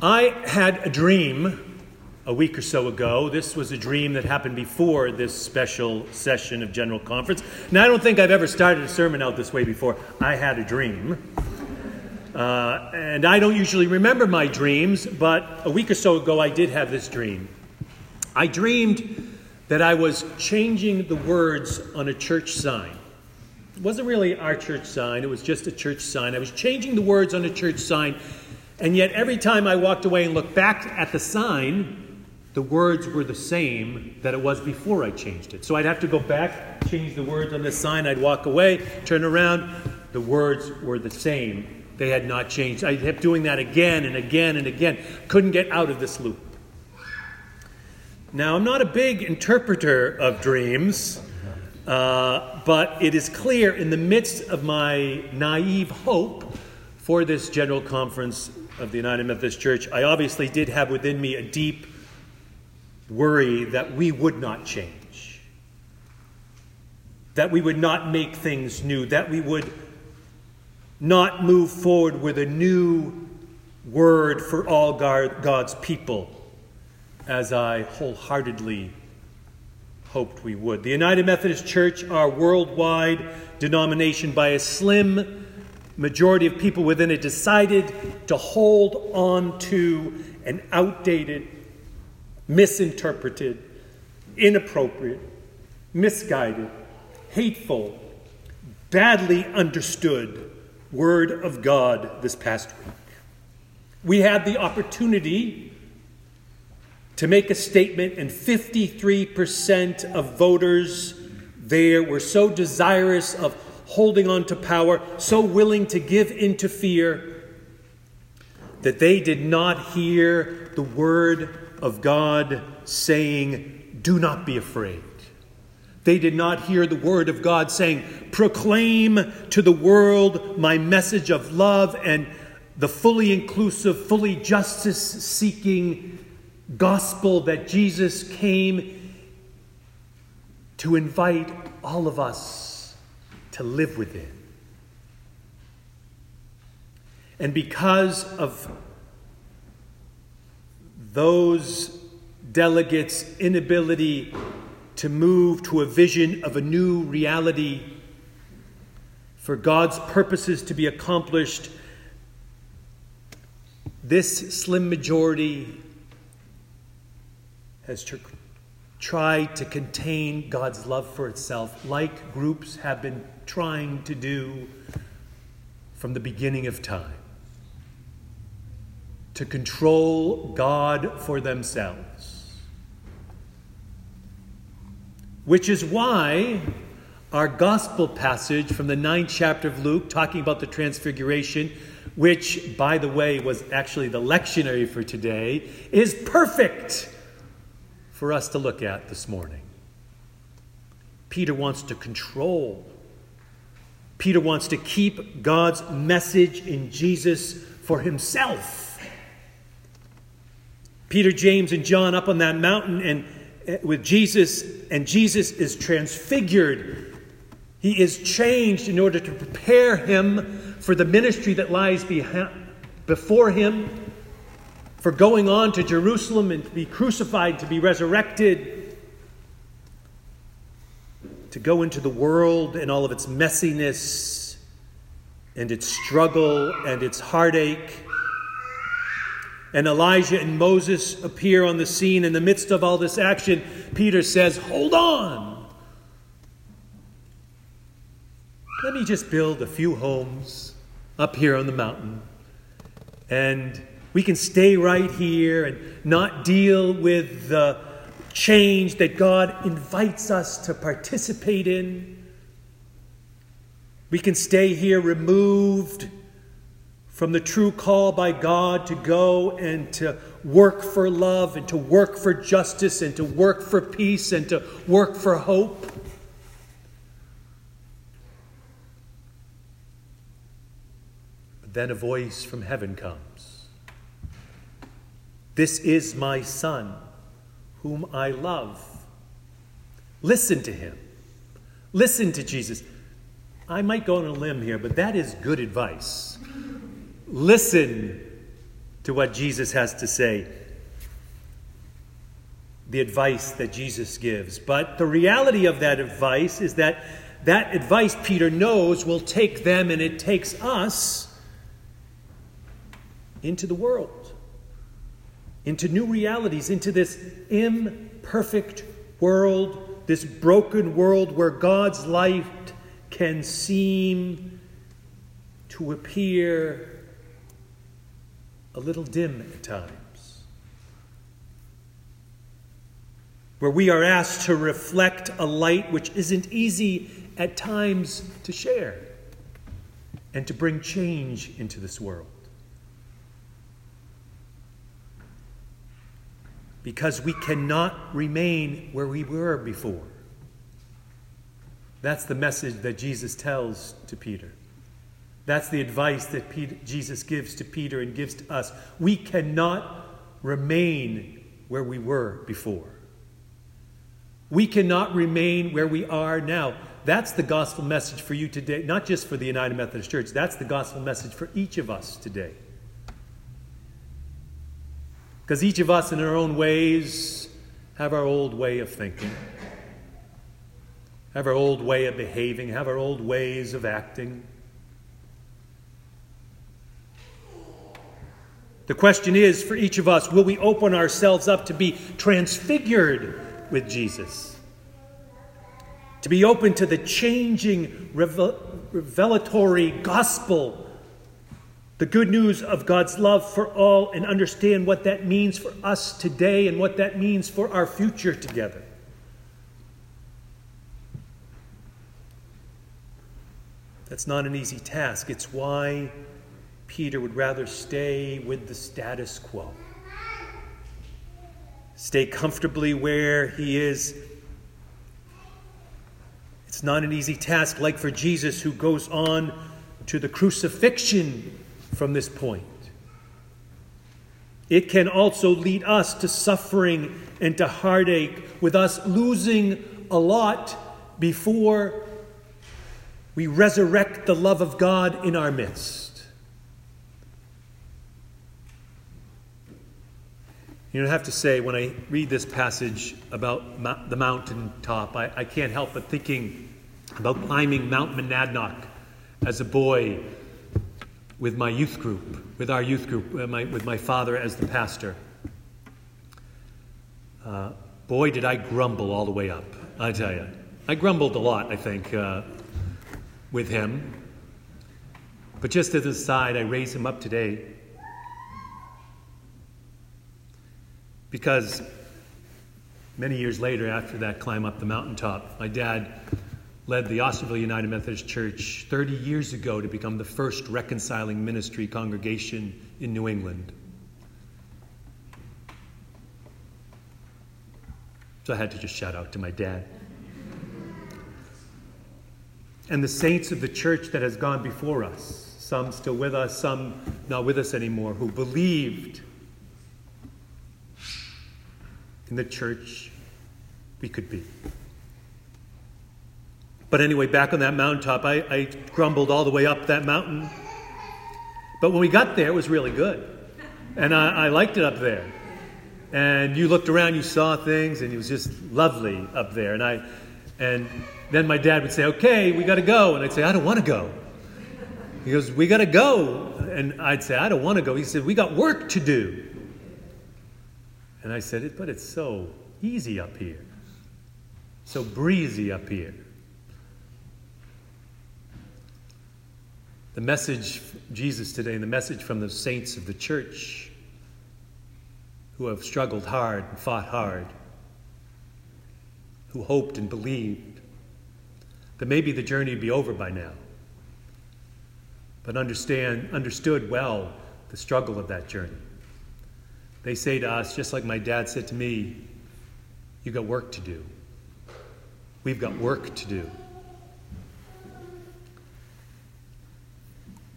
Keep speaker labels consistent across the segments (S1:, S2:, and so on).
S1: I had a dream a week or so ago. This was a dream that happened before this special session of General Conference. Now, I don't think I've ever started a sermon out this way before. I had a dream. Uh, and I don't usually remember my dreams, but a week or so ago I did have this dream. I dreamed that I was changing the words on a church sign. It wasn't really our church sign, it was just a church sign. I was changing the words on a church sign and yet, every time I walked away and looked back at the sign, the words were the same that it was before I changed it. So I'd have to go back, change the words on the sign, I'd walk away, turn around, the words were the same. They had not changed. I kept doing that again and again and again. Couldn't get out of this loop. Now, I'm not a big interpreter of dreams, uh, but it is clear in the midst of my naive hope for this general conference of the United Methodist Church, I obviously did have within me a deep worry that we would not change, that we would not make things new, that we would not move forward with a new word for all God's people, as I wholeheartedly hoped we would. The United Methodist Church, our worldwide denomination, by a slim majority of people within it decided to hold on to an outdated, misinterpreted, inappropriate, misguided, hateful, badly understood Word of God this past week. We had the opportunity to make a statement, and 53% of voters there were so desirous of holding on to power, so willing to give into fear, that they did not hear the word of God saying, Do not be afraid. They did not hear the word of God saying, Proclaim to the world my message of love and the fully inclusive, fully justice seeking gospel that Jesus came to invite all of us to live within. And because of those delegates' inability to move to a vision of a new reality for God's purposes to be accomplished, this slim majority has tried to contain God's love for itself, like groups have been trying to do from the beginning of time to control God for themselves. Which is why our gospel passage from the ninth chapter of Luke, talking about the transfiguration, which, by the way, was actually the lectionary for today, is perfect for us to look at this morning. Peter wants to control Peter wants to keep God's message in Jesus for himself. Peter, James, and John up on that mountain and eh, with Jesus, and Jesus is transfigured. He is changed in order to prepare him for the ministry that lies behind, before him, for going on to Jerusalem and to be crucified, to be resurrected to go into the world and all of its messiness and its struggle and its heartache. And Elijah and Moses appear on the scene in the midst of all this action. Peter says, Hold on. Let me just build a few homes up here on the mountain. And we can stay right here and not deal with the change that God invites us to participate in. We can stay here removed from the true call by God to go and to work for love and to work for justice and to work for peace and to work for hope. But then a voice from heaven comes This is my son whom I love. Listen to him. Listen to Jesus. I might go on a limb here, but that is good advice. Listen to what Jesus has to say, the advice that Jesus gives. But the reality of that advice is that that advice, Peter knows, will take them and it takes us into the world, into new realities, into this imperfect world, this broken world where God's light can seem to appear a little dim at times. Where we are asked to reflect a light which isn't easy at times to share and to bring change into this world. Because we cannot remain where we were before. That's the message that Jesus tells to Peter. That's the advice that Peter, Jesus gives to Peter and gives to us. We cannot remain where we were before. We cannot remain where we are now. That's the gospel message for you today, not just for the United Methodist Church. That's the gospel message for each of us today. Because each of us, in our own ways, have our old way of thinking, have our old way of behaving, have our old ways of acting. The question is for each of us will we open ourselves up to be transfigured with Jesus? to be open to the changing, revelatory gospel, the good news of God's love for all, and understand what that means for us today and what that means for our future together. That's not an easy task. It's why Peter would rather stay with the status quo. Stay comfortably where he is it's not an easy task, like for Jesus, who goes on to the crucifixion from this point. It can also lead us to suffering and to heartache, with us losing a lot before we resurrect the love of God in our midst. You I have to say, when I read this passage about the mountaintop, I, I can't help but thinking about climbing Mount Monadnock as a boy with my youth group, with our youth group, uh, my, with my father as the pastor. Uh, boy, did I grumble all the way up, I tell you. I grumbled a lot, I think, uh, with him. But just as a side, I raise him up today Because many years later, after that climb up the mountaintop, my dad led the Osterville United Methodist Church 30 years ago to become the first reconciling ministry congregation in New England. So I had to just shout out to my dad. And the saints of the church that has gone before us, some still with us, some not with us anymore, who believed in the church we could be. But anyway, back on that mountaintop, I, I grumbled all the way up that mountain. But when we got there, it was really good. And I, I liked it up there. And you looked around, you saw things, and it was just lovely up there. And I, and then my dad would say, "Okay, we got to go," and I'd say, "I don't want to go." He goes, "We got to go," and I'd say, "I don't want to go." He said, "We got work to do." And I said, But it's so easy up here, so breezy up here. The message, Jesus today, and the message from the saints of the church who have struggled hard and fought hard, who hoped and believed that maybe the journey would be over by now, but understand, understood well the struggle of that journey. They say to us, just like my dad said to me, You've got work to do. We've got work to do.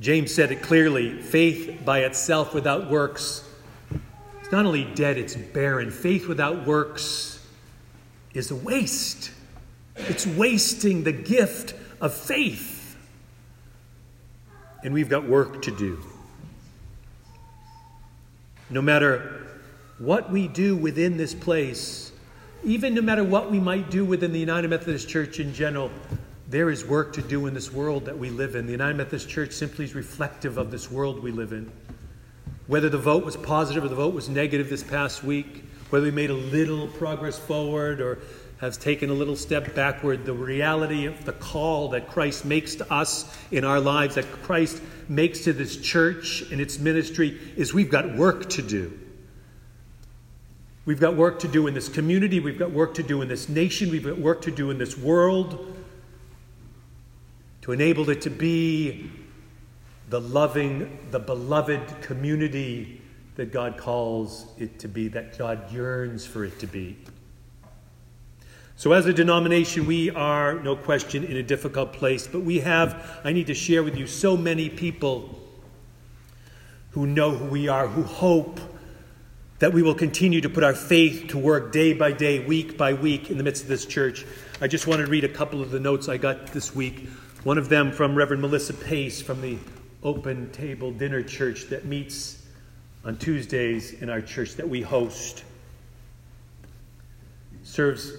S1: James said it clearly faith by itself without works is not only dead, it's barren. Faith without works is a waste. It's wasting the gift of faith. And we've got work to do. no matter what we do within this place, even no matter what we might do within the United Methodist Church in general, there is work to do in this world that we live in. The United Methodist Church simply is reflective of this world we live in. Whether the vote was positive or the vote was negative this past week, whether we made a little progress forward or have taken a little step backward, the reality of the call that Christ makes to us in our lives, that Christ makes to this church and its ministry, is we've got work to do. We've got work to do in this community, we've got work to do in this nation, we've got work to do in this world to enable it to be the loving, the beloved community that God calls it to be, that God yearns for it to be. So, as a denomination, we are, no question, in a difficult place, but we have, I need to share with you, so many people who know who we are, who hope that we will continue to put our faith to work day by day, week by week in the midst of this church. I just want to read a couple of the notes I got this week. One of them from Reverend Melissa Pace from the Open Table Dinner Church that meets on Tuesdays in our church that we host. Serves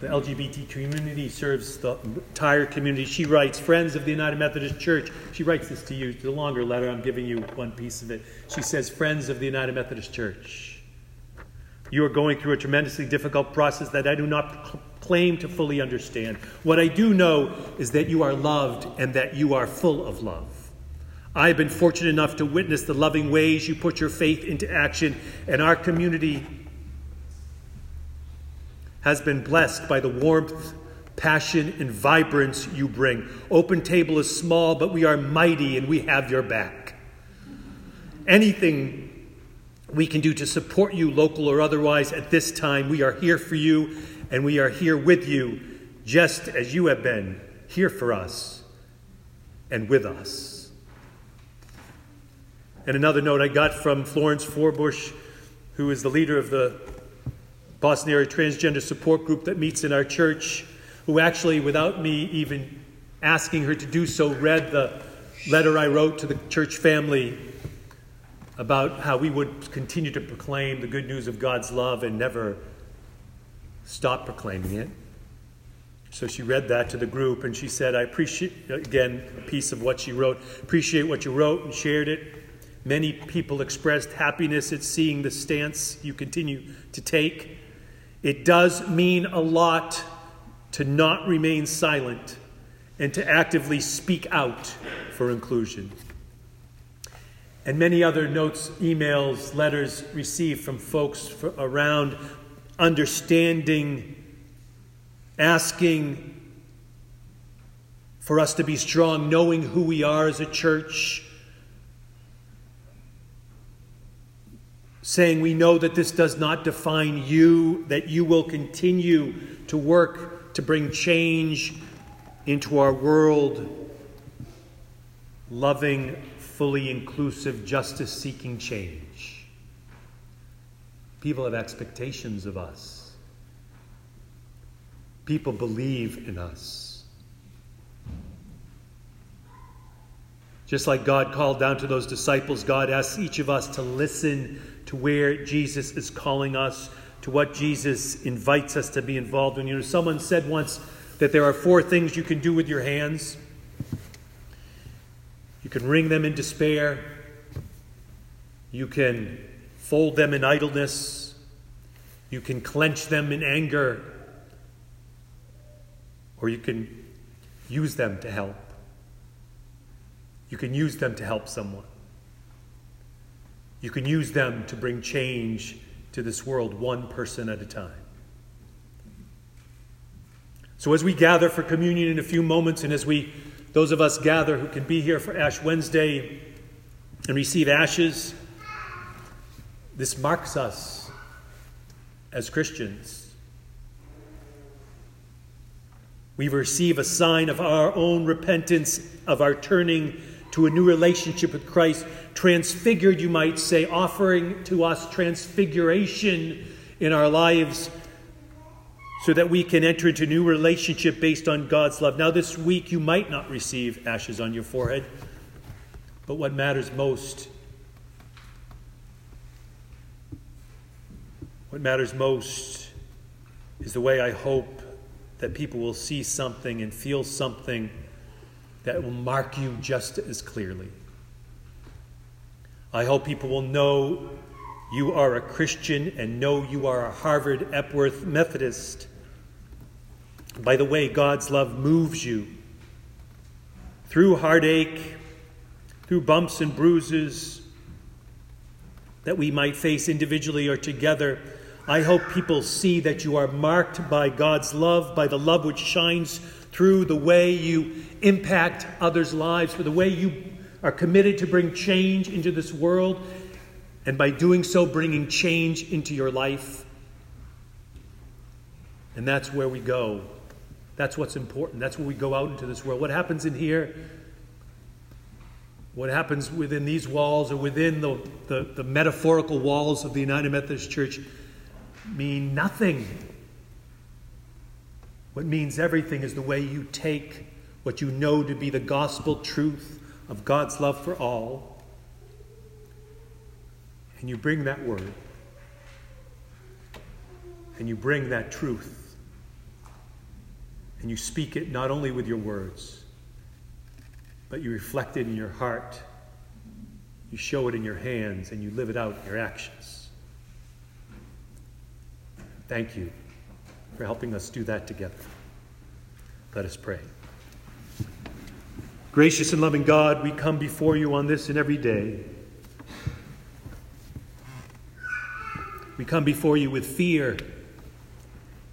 S1: the LGBT community serves the entire community. She writes, Friends of the United Methodist Church. She writes this to you, the longer letter. I'm giving you one piece of it. She says, Friends of the United Methodist Church, you are going through a tremendously difficult process that I do not claim to fully understand. What I do know is that you are loved and that you are full of love. I have been fortunate enough to witness the loving ways you put your faith into action, and our community has been blessed by the warmth, passion, and vibrance you bring. Open Table is small, but we are mighty and we have your back. Anything we can do to support you, local or otherwise, at this time, we are here for you and we are here with you, just as you have been here for us and with us. And another note I got from Florence Forbush, who is the leader of the Boston area transgender support group that meets in our church, who actually, without me even asking her to do so, read the letter I wrote to the church family about how we would continue to proclaim the good news of God's love and never stop proclaiming it. So she read that to the group and she said, I appreciate, again, a piece of what she wrote, appreciate what you wrote and shared it. Many people expressed happiness at seeing the stance you continue to take. It does mean a lot to not remain silent and to actively speak out for inclusion. And many other notes, emails, letters received from folks around understanding, asking for us to be strong, knowing who we are as a church, saying, We know that this does not define you, that you will continue to work to bring change into our world, loving, fully inclusive, justice seeking change. People have expectations of us, people believe in us. Just like God called down to those disciples, God asks each of us to listen to where Jesus is calling us, to what Jesus invites us to be involved in. You know, someone said once that there are four things you can do with your hands you can wring them in despair, you can fold them in idleness, you can clench them in anger, or you can use them to help. You can use them to help someone. You can use them to bring change to this world one person at a time. So, as we gather for communion in a few moments, and as we, those of us gather who can be here for Ash Wednesday and receive ashes, this marks us as Christians. We receive a sign of our own repentance, of our turning to a new relationship with Christ, transfigured, you might say, offering to us transfiguration in our lives so that we can enter into a new relationship based on God's love. Now, this week, you might not receive ashes on your forehead, but what matters most What matters most is the way I hope that people will see something and feel something that will mark you just as clearly. I hope people will know you are a Christian and know you are a Harvard Epworth Methodist by the way God's love moves you through heartache, through bumps and bruises that we might face individually or together. I hope people see that you are marked by God's love, by the love which shines through the way you impact others' lives, for the way you are committed to bring change into this world, and by doing so, bringing change into your life. And that's where we go. That's what's important. That's where we go out into this world. What happens in here, what happens within these walls or within the, the, the metaphorical walls of the United Methodist Church mean nothing. What means everything is the way you take what you know to be the gospel truth of God's love for all, and you bring that word, and you bring that truth, and you speak it not only with your words, but you reflect it in your heart, you show it in your hands, and you live it out in your actions. Thank you for helping us do that together. Let us pray. Gracious and loving God, we come before you on this and every day. We come before you with fear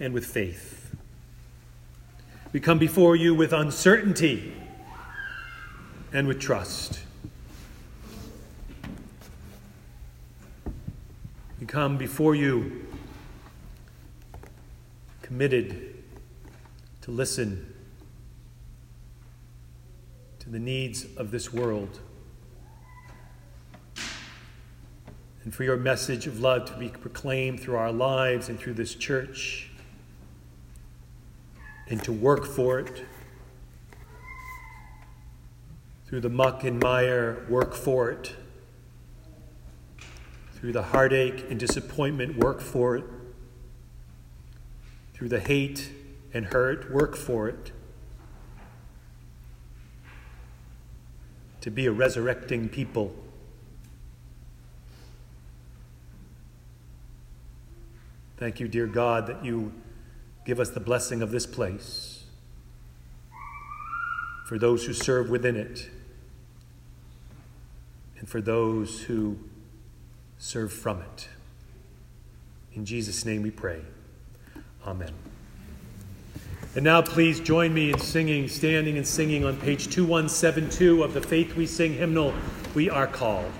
S1: and with faith. We come before you with uncertainty and with trust. We come before you committed to listen to the needs of this world. And for your message of love to be proclaimed through our lives and through this church, and to work for it. Through the muck and mire, work for it. Through the heartache and disappointment, work for it. Through the hate and hurt, work for it. to be a resurrecting people. Thank you, dear God, that you give us the blessing of this place for those who serve within it and for those who serve from it. In Jesus' name we pray. Amen. And now, please join me in singing, standing and singing on page 2172 of the Faith We Sing hymnal, We Are Called.